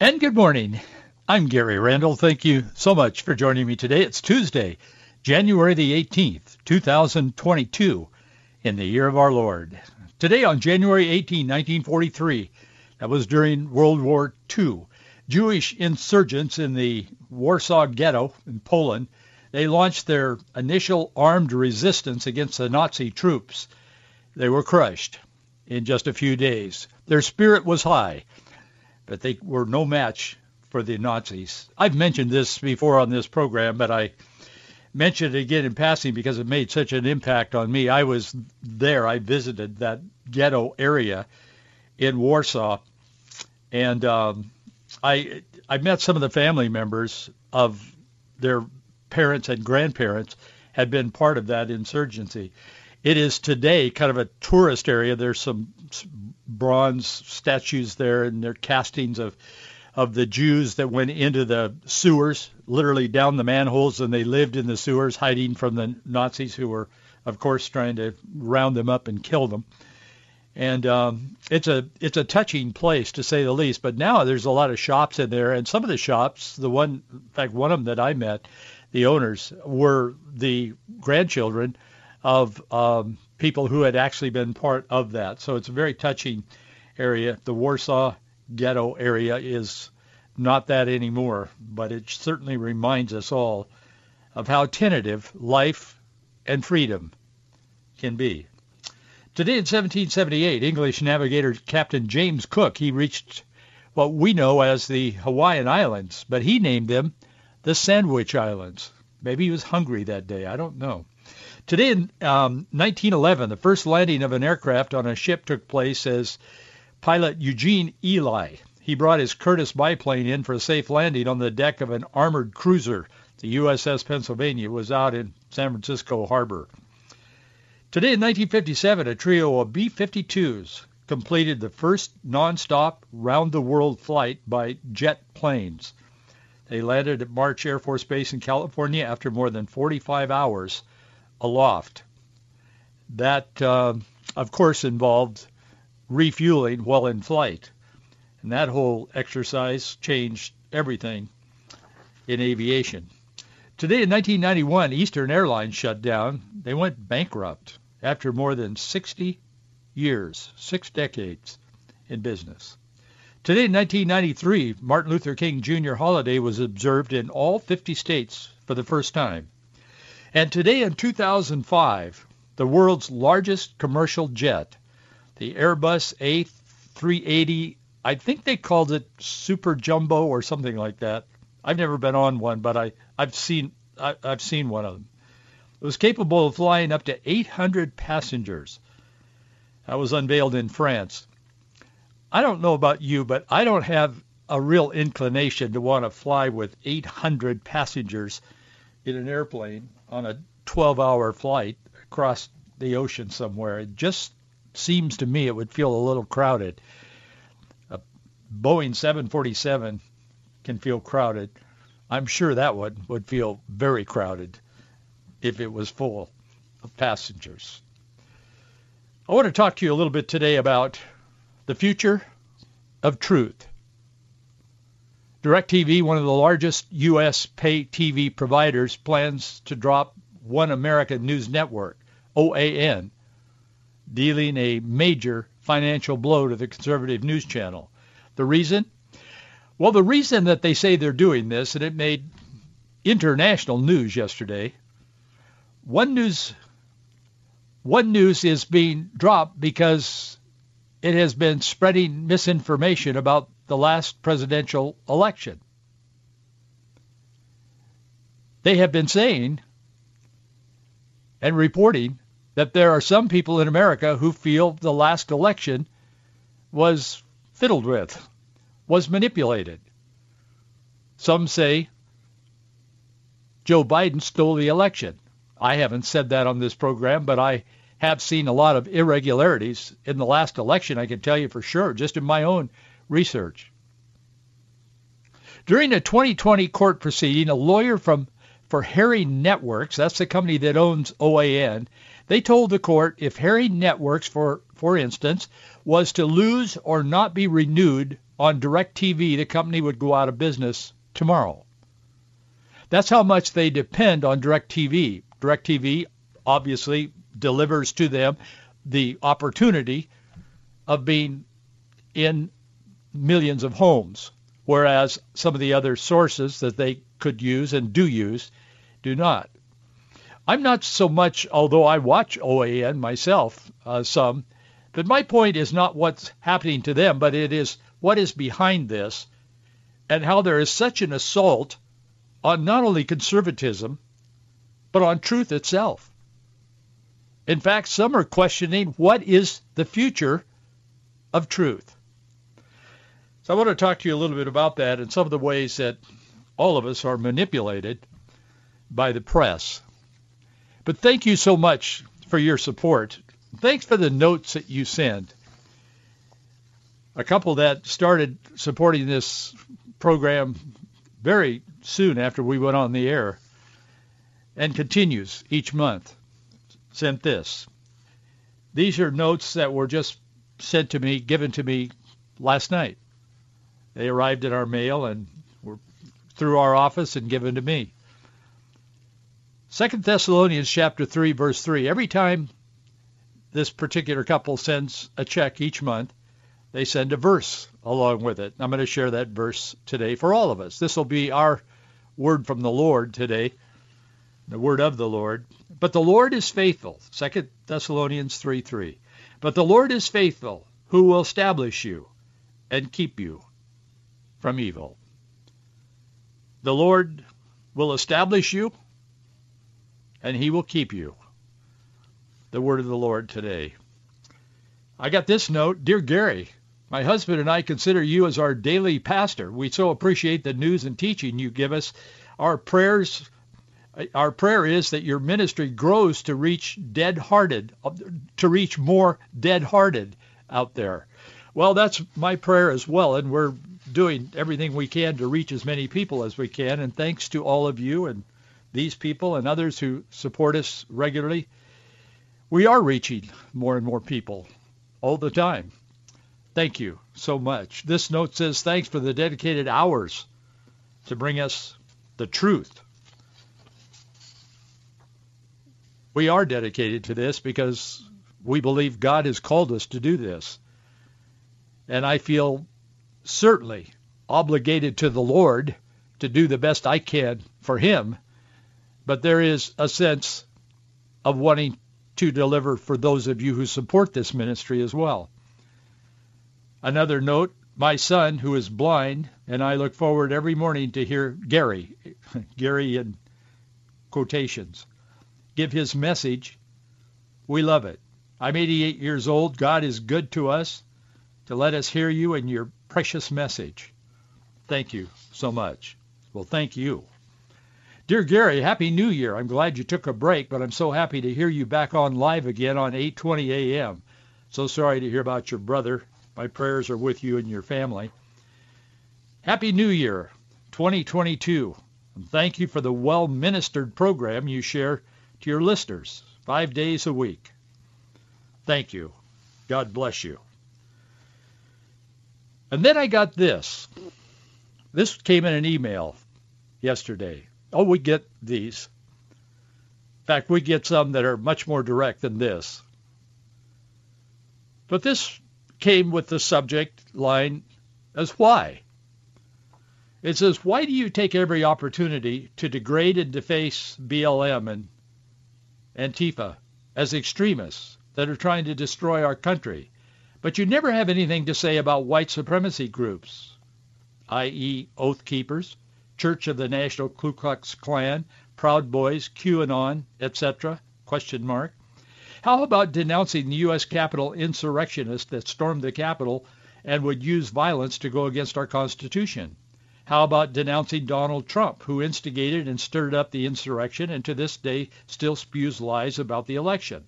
And good morning. I'm Gary Randall. Thank you so much for joining me today. It's Tuesday, January the 18th, 2022, in the year of our Lord. Today on January 18, 1943, that was during World War II, Jewish insurgents in the Warsaw Ghetto in Poland, they launched their initial armed resistance against the Nazi troops. They were crushed in just a few days. Their spirit was high but they were no match for the Nazis. I've mentioned this before on this program, but I mentioned it again in passing because it made such an impact on me. I was there. I visited that ghetto area in Warsaw, and um, I I met some of the family members of their parents and grandparents had been part of that insurgency. It is today kind of a tourist area. There's some bronze statues there, and they're castings of of the Jews that went into the sewers, literally down the manholes, and they lived in the sewers, hiding from the Nazis, who were, of course, trying to round them up and kill them. And um, it's a it's a touching place to say the least. But now there's a lot of shops in there, and some of the shops, the one, in fact, one of them that I met, the owners were the grandchildren of um, people who had actually been part of that. So it's a very touching area. The Warsaw ghetto area is not that anymore, but it certainly reminds us all of how tentative life and freedom can be. Today in 1778, English navigator Captain James Cook, he reached what we know as the Hawaiian Islands, but he named them the Sandwich Islands. Maybe he was hungry that day. I don't know. Today in um, 1911, the first landing of an aircraft on a ship took place as pilot Eugene Ely. He brought his Curtiss biplane in for a safe landing on the deck of an armored cruiser. The USS Pennsylvania was out in San Francisco Harbor. Today in 1957, a trio of B-52s completed the first nonstop round-the-world flight by jet planes. They landed at March Air Force Base in California after more than 45 hours aloft. That, uh, of course, involved refueling while in flight. And that whole exercise changed everything in aviation. Today in 1991, Eastern Airlines shut down. They went bankrupt after more than 60 years, six decades in business. Today in 1993, Martin Luther King Jr. holiday was observed in all 50 states for the first time. And today in 2005, the world's largest commercial jet, the Airbus A380, I think they called it Super Jumbo or something like that. I've never been on one, but I, I've seen I, I've seen one of them. It was capable of flying up to 800 passengers. That was unveiled in France. I don't know about you, but I don't have a real inclination to want to fly with 800 passengers in an airplane on a 12-hour flight across the ocean somewhere. It just seems to me it would feel a little crowded. A Boeing 747 can feel crowded. I'm sure that one would feel very crowded if it was full of passengers. I want to talk to you a little bit today about the future of truth. DirecTV, one of the largest U.S. pay TV providers, plans to drop One American News Network, OAN, dealing a major financial blow to the conservative news channel. The reason? Well, the reason that they say they're doing this, and it made international news yesterday, One News, One News is being dropped because it has been spreading misinformation about the last presidential election. They have been saying and reporting that there are some people in America who feel the last election was fiddled with, was manipulated. Some say Joe Biden stole the election. I haven't said that on this program, but I have seen a lot of irregularities in the last election, I can tell you for sure, just in my own research. During a 2020 court proceeding, a lawyer from for Herring Networks, that's the company that owns OAN, they told the court if Herring Networks, for, for instance, was to lose or not be renewed on DirecTV, the company would go out of business tomorrow. That's how much they depend on DirecTV. DirecTV obviously delivers to them the opportunity of being in millions of homes, whereas some of the other sources that they could use and do use do not. I'm not so much, although I watch OAN myself uh, some, but my point is not what's happening to them, but it is what is behind this and how there is such an assault on not only conservatism, but on truth itself. In fact, some are questioning what is the future of truth. So I want to talk to you a little bit about that and some of the ways that all of us are manipulated by the press. But thank you so much for your support. Thanks for the notes that you send. A couple that started supporting this program very soon after we went on the air and continues each month sent this. These are notes that were just sent to me, given to me last night. They arrived in our mail and were through our office and given to me. Second Thessalonians chapter 3 verse 3. Every time this particular couple sends a check each month, they send a verse along with it. I'm going to share that verse today for all of us. This will be our word from the Lord today, the word of the Lord. But the Lord is faithful. 2 Thessalonians 3, 3. But the Lord is faithful, who will establish you and keep you from evil. The Lord will establish you and he will keep you. The word of the Lord today. I got this note. Dear Gary, my husband and I consider you as our daily pastor. We so appreciate the news and teaching you give us. Our prayers our prayer is that your ministry grows to reach dead-hearted to reach more dead-hearted out there. Well, that's my prayer as well and we're doing everything we can to reach as many people as we can and thanks to all of you and these people and others who support us regularly, we are reaching more and more people all the time. Thank you so much. This note says, thanks for the dedicated hours to bring us the truth. We are dedicated to this because we believe God has called us to do this. And I feel certainly obligated to the Lord to do the best I can for him. But there is a sense of wanting to deliver for those of you who support this ministry as well. Another note, my son, who is blind, and I look forward every morning to hear Gary, Gary in quotations, give his message. We love it. I'm 88 years old. God is good to us to let us hear you and your precious message. Thank you so much. Well, thank you. Dear Gary, Happy New Year. I'm glad you took a break, but I'm so happy to hear you back on live again on 8:20 a.m. So sorry to hear about your brother. My prayers are with you and your family. Happy New Year 2022. And thank you for the well-ministered program you share to your listeners five days a week. Thank you. God bless you. And then I got this. This came in an email yesterday. Oh, we get these. In fact, we get some that are much more direct than this. But this came with the subject line as why. It says, why do you take every opportunity to degrade and deface BLM and Antifa as extremists that are trying to destroy our country, but you never have anything to say about white supremacy groups, i.e. Oath Keepers, Church of the National Ku Klux Klan, Proud Boys, QAnon, etc.? Question mark. How about denouncing the U.S. Capitol insurrectionists that stormed the Capitol and would use violence to go against our Constitution? How about denouncing Donald Trump, who instigated and stirred up the insurrection and to this day still spews lies about the election?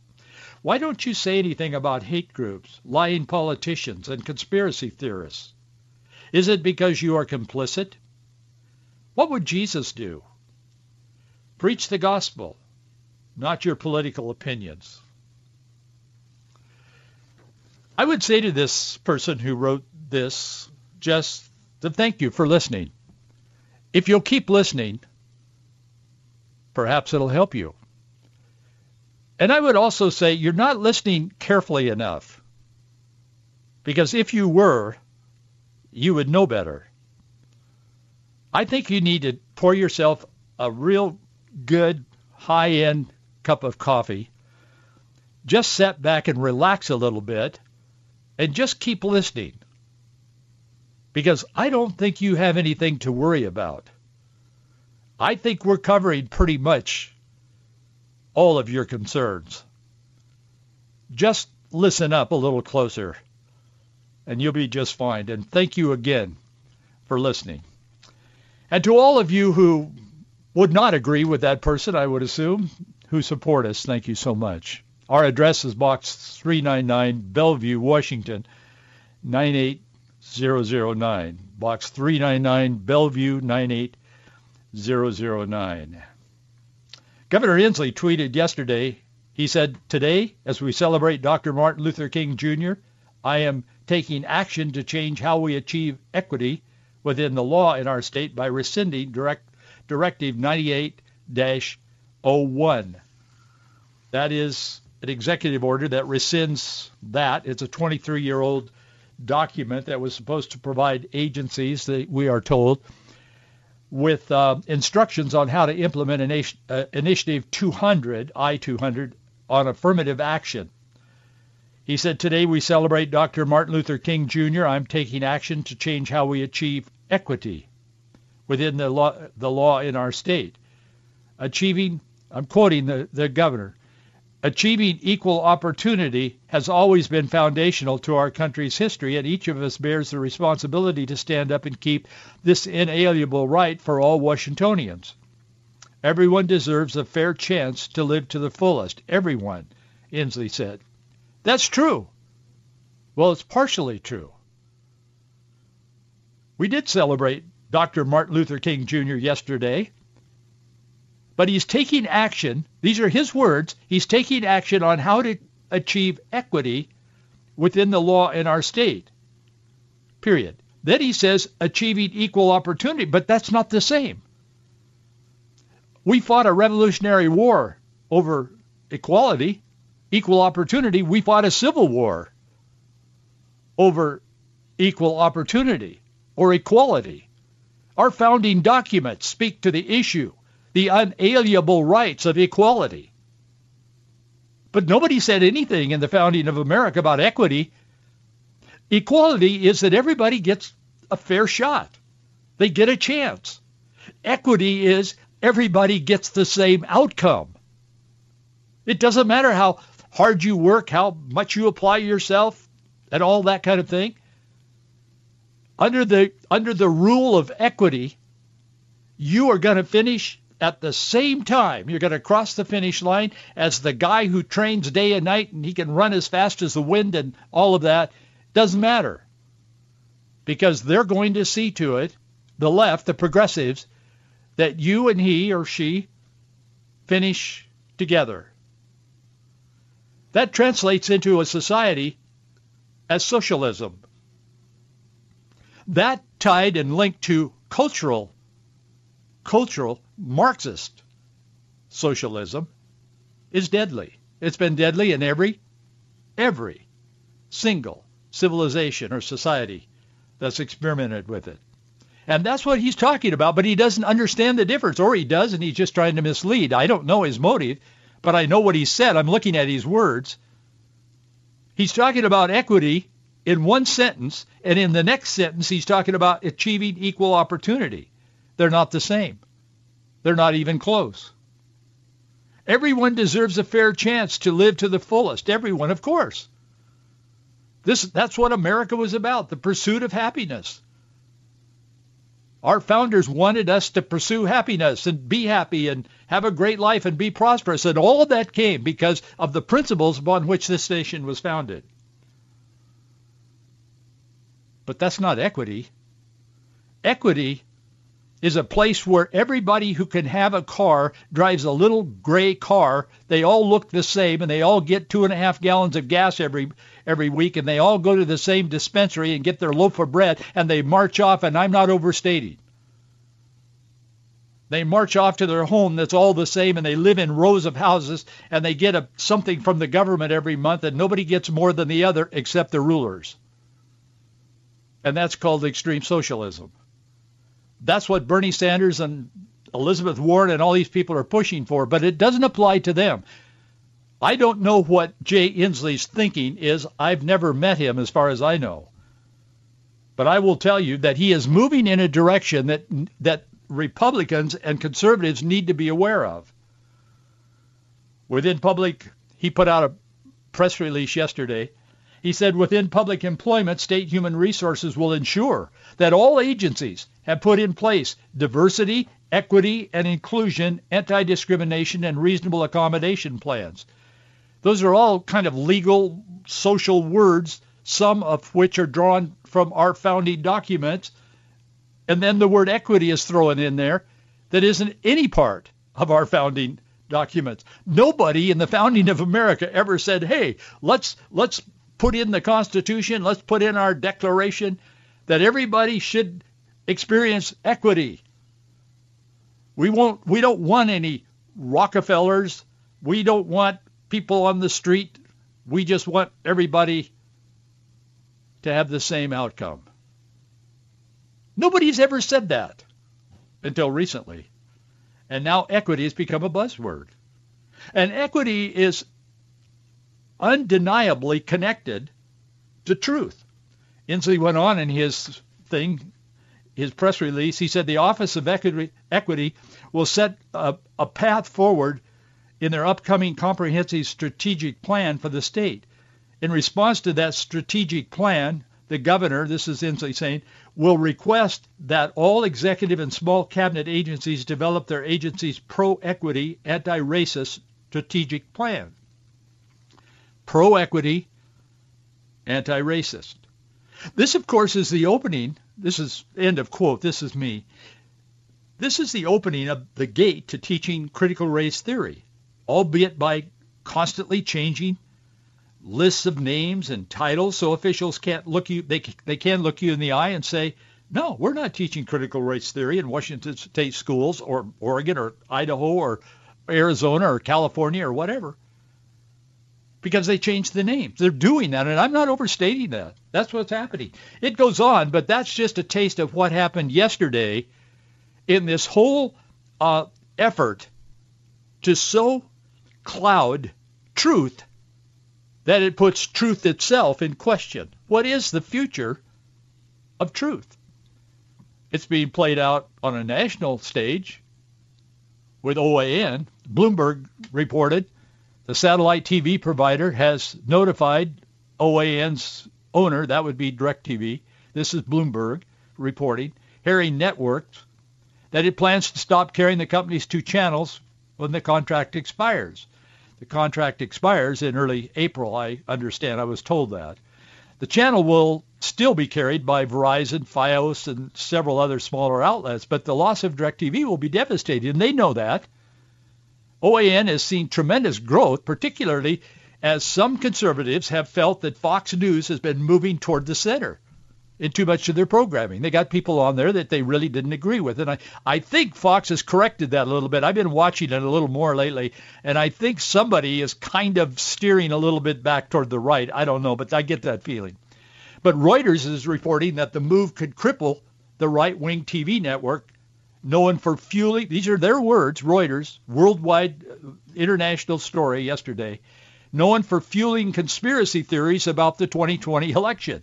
Why don't you say anything about hate groups, lying politicians, and conspiracy theorists? Is it because you are complicit? What would Jesus do? Preach the gospel, not your political opinions. I would say to this person who wrote this just to thank you for listening. If you'll keep listening, perhaps it'll help you. And I would also say you're not listening carefully enough. Because if you were, you would know better. I think you need to pour yourself a real good, high-end cup of coffee. Just sit back and relax a little bit and just keep listening because I don't think you have anything to worry about. I think we're covering pretty much all of your concerns. Just listen up a little closer and you'll be just fine. And thank you again for listening. And to all of you who would not agree with that person, I would assume, who support us, thank you so much. Our address is Box 399, Bellevue, Washington, 98009. Box 399, Bellevue 98009. Governor Inslee tweeted yesterday, he said, Today, as we celebrate Dr. Martin Luther King Jr., I am taking action to change how we achieve equity within the law in our state by rescinding direct, Directive 98-01. That is an executive order that rescinds that. It's a 23-year-old document that was supposed to provide agencies, that we are told, with uh, instructions on how to implement an, uh, Initiative 200, I-200, on affirmative action. He said, today we celebrate Dr. Martin Luther King Jr. I'm taking action to change how we achieve equity within the law, the law in our state. Achieving, I'm quoting the, the governor, Achieving equal opportunity has always been foundational to our country's history, and each of us bears the responsibility to stand up and keep this inalienable right for all Washingtonians. Everyone deserves a fair chance to live to the fullest. Everyone, Inslee said. That's true. Well, it's partially true. We did celebrate Dr. Martin Luther King Jr. yesterday but he's taking action. These are his words. He's taking action on how to achieve equity within the law in our state. Period. Then he says achieving equal opportunity, but that's not the same. We fought a revolutionary war over equality, equal opportunity. We fought a civil war over equal opportunity or equality. Our founding documents speak to the issue the unalienable rights of equality. But nobody said anything in the founding of America about equity. Equality is that everybody gets a fair shot. They get a chance. Equity is everybody gets the same outcome. It doesn't matter how hard you work, how much you apply yourself, and all that kind of thing. Under the under the rule of equity, you are going to finish at the same time you're going to cross the finish line as the guy who trains day and night and he can run as fast as the wind and all of that. Doesn't matter. Because they're going to see to it the left the progressives that you and he or she finish together. That translates into a society as socialism. That tied and linked to cultural cultural Marxist socialism is deadly. It's been deadly in every, every single civilization or society that's experimented with it. And that's what he's talking about, but he doesn't understand the difference, or he does, and he's just trying to mislead. I don't know his motive, but I know what he said. I'm looking at his words. He's talking about equity in one sentence, and in the next sentence, he's talking about achieving equal opportunity. They're not the same. They're not even close. Everyone deserves a fair chance to live to the fullest. Everyone, of course. This, that's what America was about, the pursuit of happiness. Our founders wanted us to pursue happiness and be happy and have a great life and be prosperous. And all of that came because of the principles upon which this nation was founded. But that's not equity. Equity is a place where everybody who can have a car drives a little gray car. They all look the same and they all get two and a half gallons of gas every every week and they all go to the same dispensary and get their loaf of bread and they march off and I'm not overstating. They march off to their home that's all the same and they live in rows of houses and they get a, something from the government every month and nobody gets more than the other except the rulers. And that's called extreme socialism. That's what Bernie Sanders and Elizabeth Warren and all these people are pushing for, but it doesn't apply to them. I don't know what Jay Inslee's thinking is. I've never met him as far as I know. But I will tell you that he is moving in a direction that that Republicans and conservatives need to be aware of. Within public, he put out a press release yesterday. He said within public employment, state human resources will ensure that all agencies have put in place diversity, equity, and inclusion, anti-discrimination, and reasonable accommodation plans. Those are all kind of legal, social words, some of which are drawn from our founding documents. And then the word equity is thrown in there that isn't any part of our founding documents. Nobody in the founding of America ever said, "Hey, let's let's put in the Constitution, let's put in our Declaration that everybody should experience equity." We won't we don't want any Rockefellers. We don't want people on the street. We just want everybody to have the same outcome. Nobody's ever said that until recently. And now equity has become a buzzword. And equity is undeniably connected to truth. Inslee went on in his thing, his press release. He said the Office of Equity, Equity will set a, a path forward in their upcoming comprehensive strategic plan for the state. In response to that strategic plan, the governor, this is Inslee saying, will request that all executive and small cabinet agencies develop their agency's pro-equity, anti-racist strategic plan. Pro-equity, anti-racist. This, of course, is the opening. This is end of quote. This is me. This is the opening of the gate to teaching critical race theory albeit by constantly changing lists of names and titles so officials can't look you they they can look you in the eye and say no we're not teaching critical race theory in Washington state schools or Oregon or Idaho or Arizona or California or whatever because they changed the names they're doing that and I'm not overstating that that's what's happening it goes on but that's just a taste of what happened yesterday in this whole uh, effort to so cloud truth that it puts truth itself in question. What is the future of truth? It's being played out on a national stage with OAN. Bloomberg reported the satellite TV provider has notified OAN's owner, that would be DirecTV, this is Bloomberg reporting, Herring Networks, that it plans to stop carrying the company's two channels when the contract expires. The contract expires in early April, I understand. I was told that. The channel will still be carried by Verizon, Fios, and several other smaller outlets, but the loss of DirecTV will be devastating, and they know that. OAN has seen tremendous growth, particularly as some conservatives have felt that Fox News has been moving toward the center in too much of their programming. They got people on there that they really didn't agree with. And I, I think Fox has corrected that a little bit. I've been watching it a little more lately, and I think somebody is kind of steering a little bit back toward the right. I don't know, but I get that feeling. But Reuters is reporting that the move could cripple the right-wing TV network known for fueling, these are their words, Reuters, worldwide uh, international story yesterday, known for fueling conspiracy theories about the 2020 election.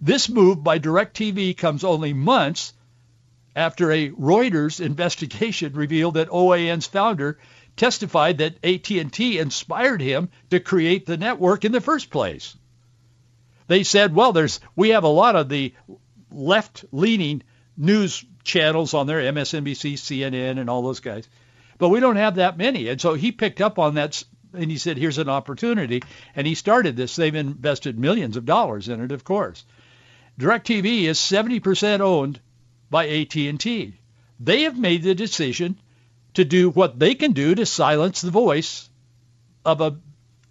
This move by DirecTV comes only months after a Reuters investigation revealed that OAN's founder testified that AT&T inspired him to create the network in the first place. They said, well, there's we have a lot of the left-leaning news channels on there, MSNBC, CNN, and all those guys. But we don't have that many. And so he picked up on that and he said, here's an opportunity. And he started this. They've invested millions of dollars in it, of course. DirecTV is 70% owned by AT&T. They have made the decision to do what they can do to silence the voice of a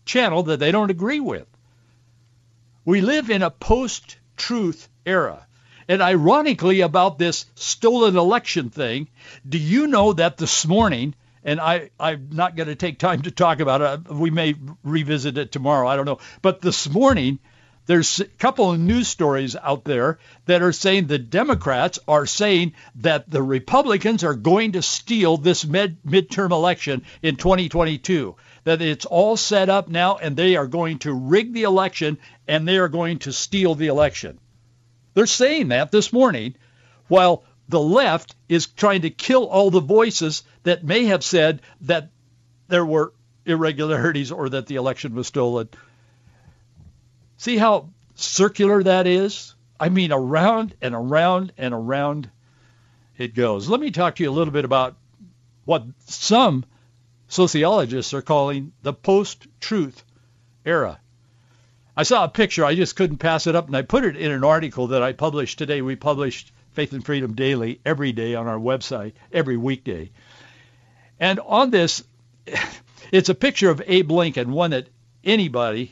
channel that they don't agree with. We live in a post-truth era. And ironically about this stolen election thing, do you know that this morning, and I, I'm not going to take time to talk about it, we may revisit it tomorrow, I don't know, but this morning there's a couple of news stories out there that are saying the Democrats are saying that the Republicans are going to steal this mid- midterm election in 2022. That it's all set up now and they are going to rig the election and they are going to steal the election. They're saying that this morning while the left is trying to kill all the voices that may have said that there were irregularities or that the election was stolen. See how circular that is? I mean, around and around and around it goes. Let me talk to you a little bit about what some sociologists are calling the post-truth era. I saw a picture. I just couldn't pass it up, and I put it in an article that I published today. We published Faith and Freedom Daily every day on our website, every weekday. And on this, it's a picture of Abe Lincoln, one that anybody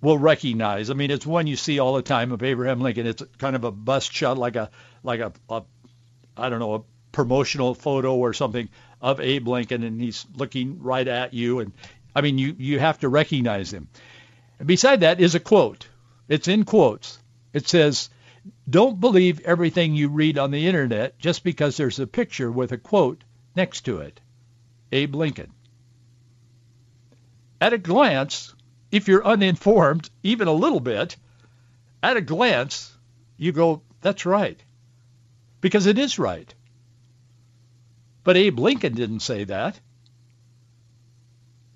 will recognize. I mean, it's one you see all the time of Abraham Lincoln. It's kind of a bust shot, like a like a, a I don't know a promotional photo or something of Abe Lincoln, and he's looking right at you. And I mean, you you have to recognize him. And beside that is a quote. It's in quotes. It says, "Don't believe everything you read on the internet just because there's a picture with a quote next to it." Abe Lincoln. At a glance, if you're uninformed, even a little bit, at a glance, you go, that's right. Because it is right. But Abe Lincoln didn't say that.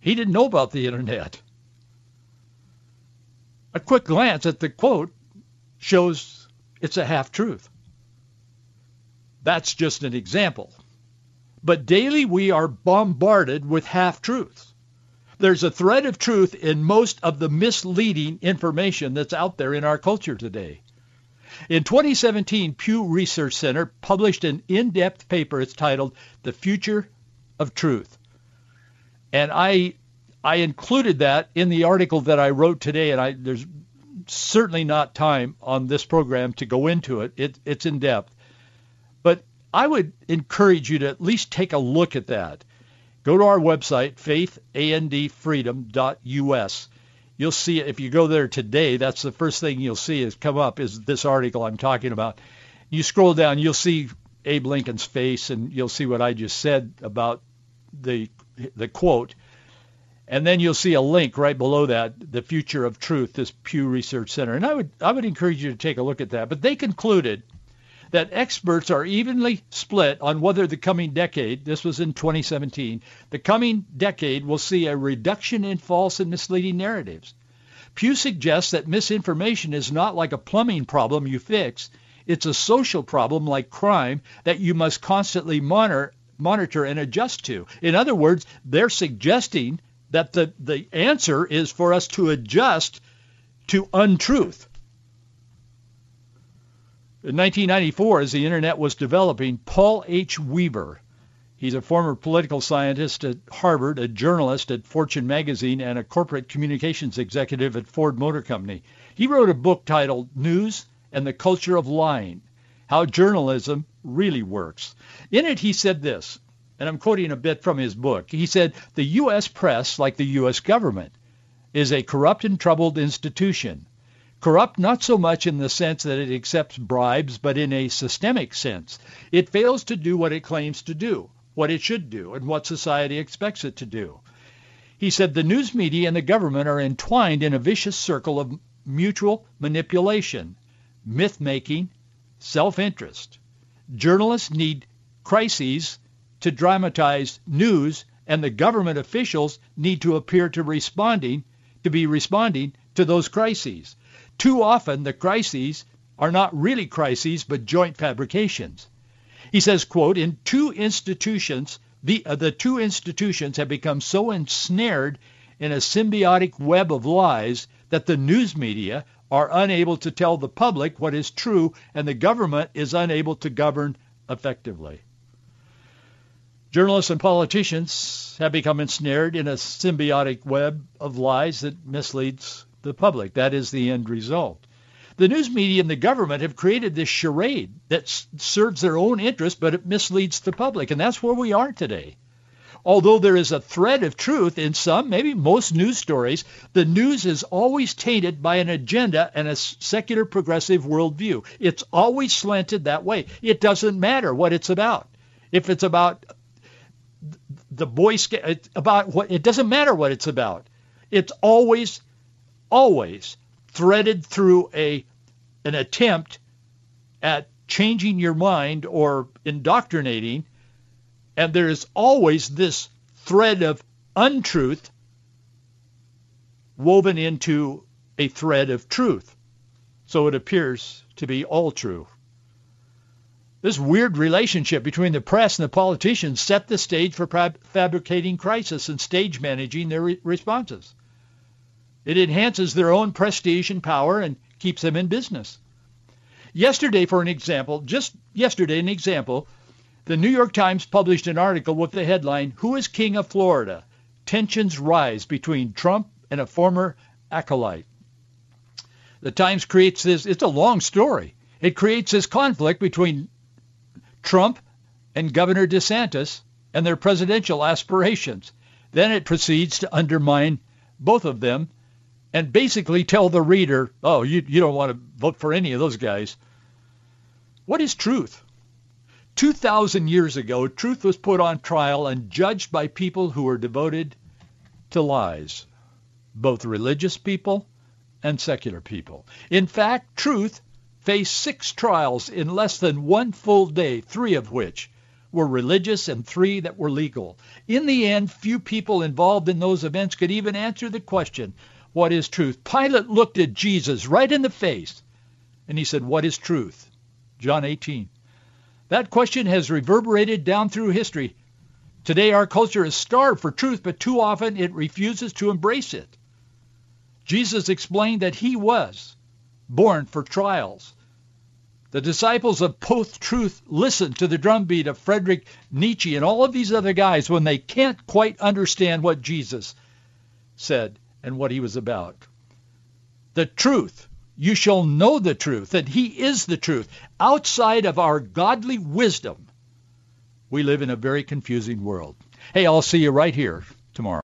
He didn't know about the internet. A quick glance at the quote shows it's a half-truth. That's just an example. But daily we are bombarded with half-truths. There's a thread of truth in most of the misleading information that's out there in our culture today. In 2017, Pew Research Center published an in-depth paper. It's titled The Future of Truth. And I I included that in the article that I wrote today, and I, there's certainly not time on this program to go into it. it. It's in depth. But I would encourage you to at least take a look at that. Go to our website, faithandfreedom.us. You'll see if you go there today, that's the first thing you'll see is come up is this article I'm talking about. You scroll down, you'll see Abe Lincoln's face, and you'll see what I just said about the the quote. And then you'll see a link right below that, the future of truth, this Pew Research Center. And I would I would encourage you to take a look at that. But they concluded that experts are evenly split on whether the coming decade, this was in 2017, the coming decade will see a reduction in false and misleading narratives. Pew suggests that misinformation is not like a plumbing problem you fix. It's a social problem like crime that you must constantly monitor, monitor and adjust to. In other words, they're suggesting that the, the answer is for us to adjust to untruth. In 1994, as the internet was developing, Paul H. Weaver, he's a former political scientist at Harvard, a journalist at Fortune magazine, and a corporate communications executive at Ford Motor Company. He wrote a book titled News and the Culture of Lying, How Journalism Really Works. In it, he said this, and I'm quoting a bit from his book. He said, the U.S. press, like the U.S. government, is a corrupt and troubled institution Corrupt not so much in the sense that it accepts bribes, but in a systemic sense. It fails to do what it claims to do, what it should do, and what society expects it to do. He said the news media and the government are entwined in a vicious circle of mutual manipulation, myth-making, self-interest. Journalists need crises to dramatize news, and the government officials need to appear to responding to be responding to those crises. Too often the crises are not really crises but joint fabrications. He says, quote, in two institutions, the, uh, the two institutions have become so ensnared in a symbiotic web of lies that the news media are unable to tell the public what is true and the government is unable to govern effectively. Journalists and politicians have become ensnared in a symbiotic web of lies that misleads the public. That is the end result. The news media and the government have created this charade that serves their own interest, but it misleads the public. And that's where we are today. Although there is a thread of truth in some, maybe most news stories, the news is always tainted by an agenda and a secular progressive worldview. It's always slanted that way. It doesn't matter what it's about. If it's about the Boy Scout, about what, it doesn't matter what it's about. It's always, always threaded through a an attempt at changing your mind or indoctrinating, and there is always this thread of untruth woven into a thread of truth. So it appears to be all true. This weird relationship between the press and the politicians set the stage for fabricating crisis and stage managing their re- responses. It enhances their own prestige and power and keeps them in business. Yesterday, for an example, just yesterday, an example, the New York Times published an article with the headline, Who is King of Florida? Tensions Rise Between Trump and a Former Acolyte. The Times creates this, it's a long story. It creates this conflict between Trump and Governor DeSantis and their presidential aspirations. Then it proceeds to undermine both of them and basically tell the reader, oh, you, you don't want to vote for any of those guys. What is truth? 2,000 years ago, truth was put on trial and judged by people who were devoted to lies, both religious people and secular people. In fact, truth faced six trials in less than one full day, three of which were religious and three that were legal. In the end, few people involved in those events could even answer the question, what is truth? Pilate looked at Jesus right in the face and he said, what is truth? John 18. That question has reverberated down through history. Today our culture is starved for truth, but too often it refuses to embrace it. Jesus explained that he was born for trials. The disciples of post-truth listen to the drumbeat of Friedrich Nietzsche and all of these other guys when they can't quite understand what Jesus said and what he was about. The truth. You shall know the truth, that he is the truth. Outside of our godly wisdom, we live in a very confusing world. Hey, I'll see you right here tomorrow.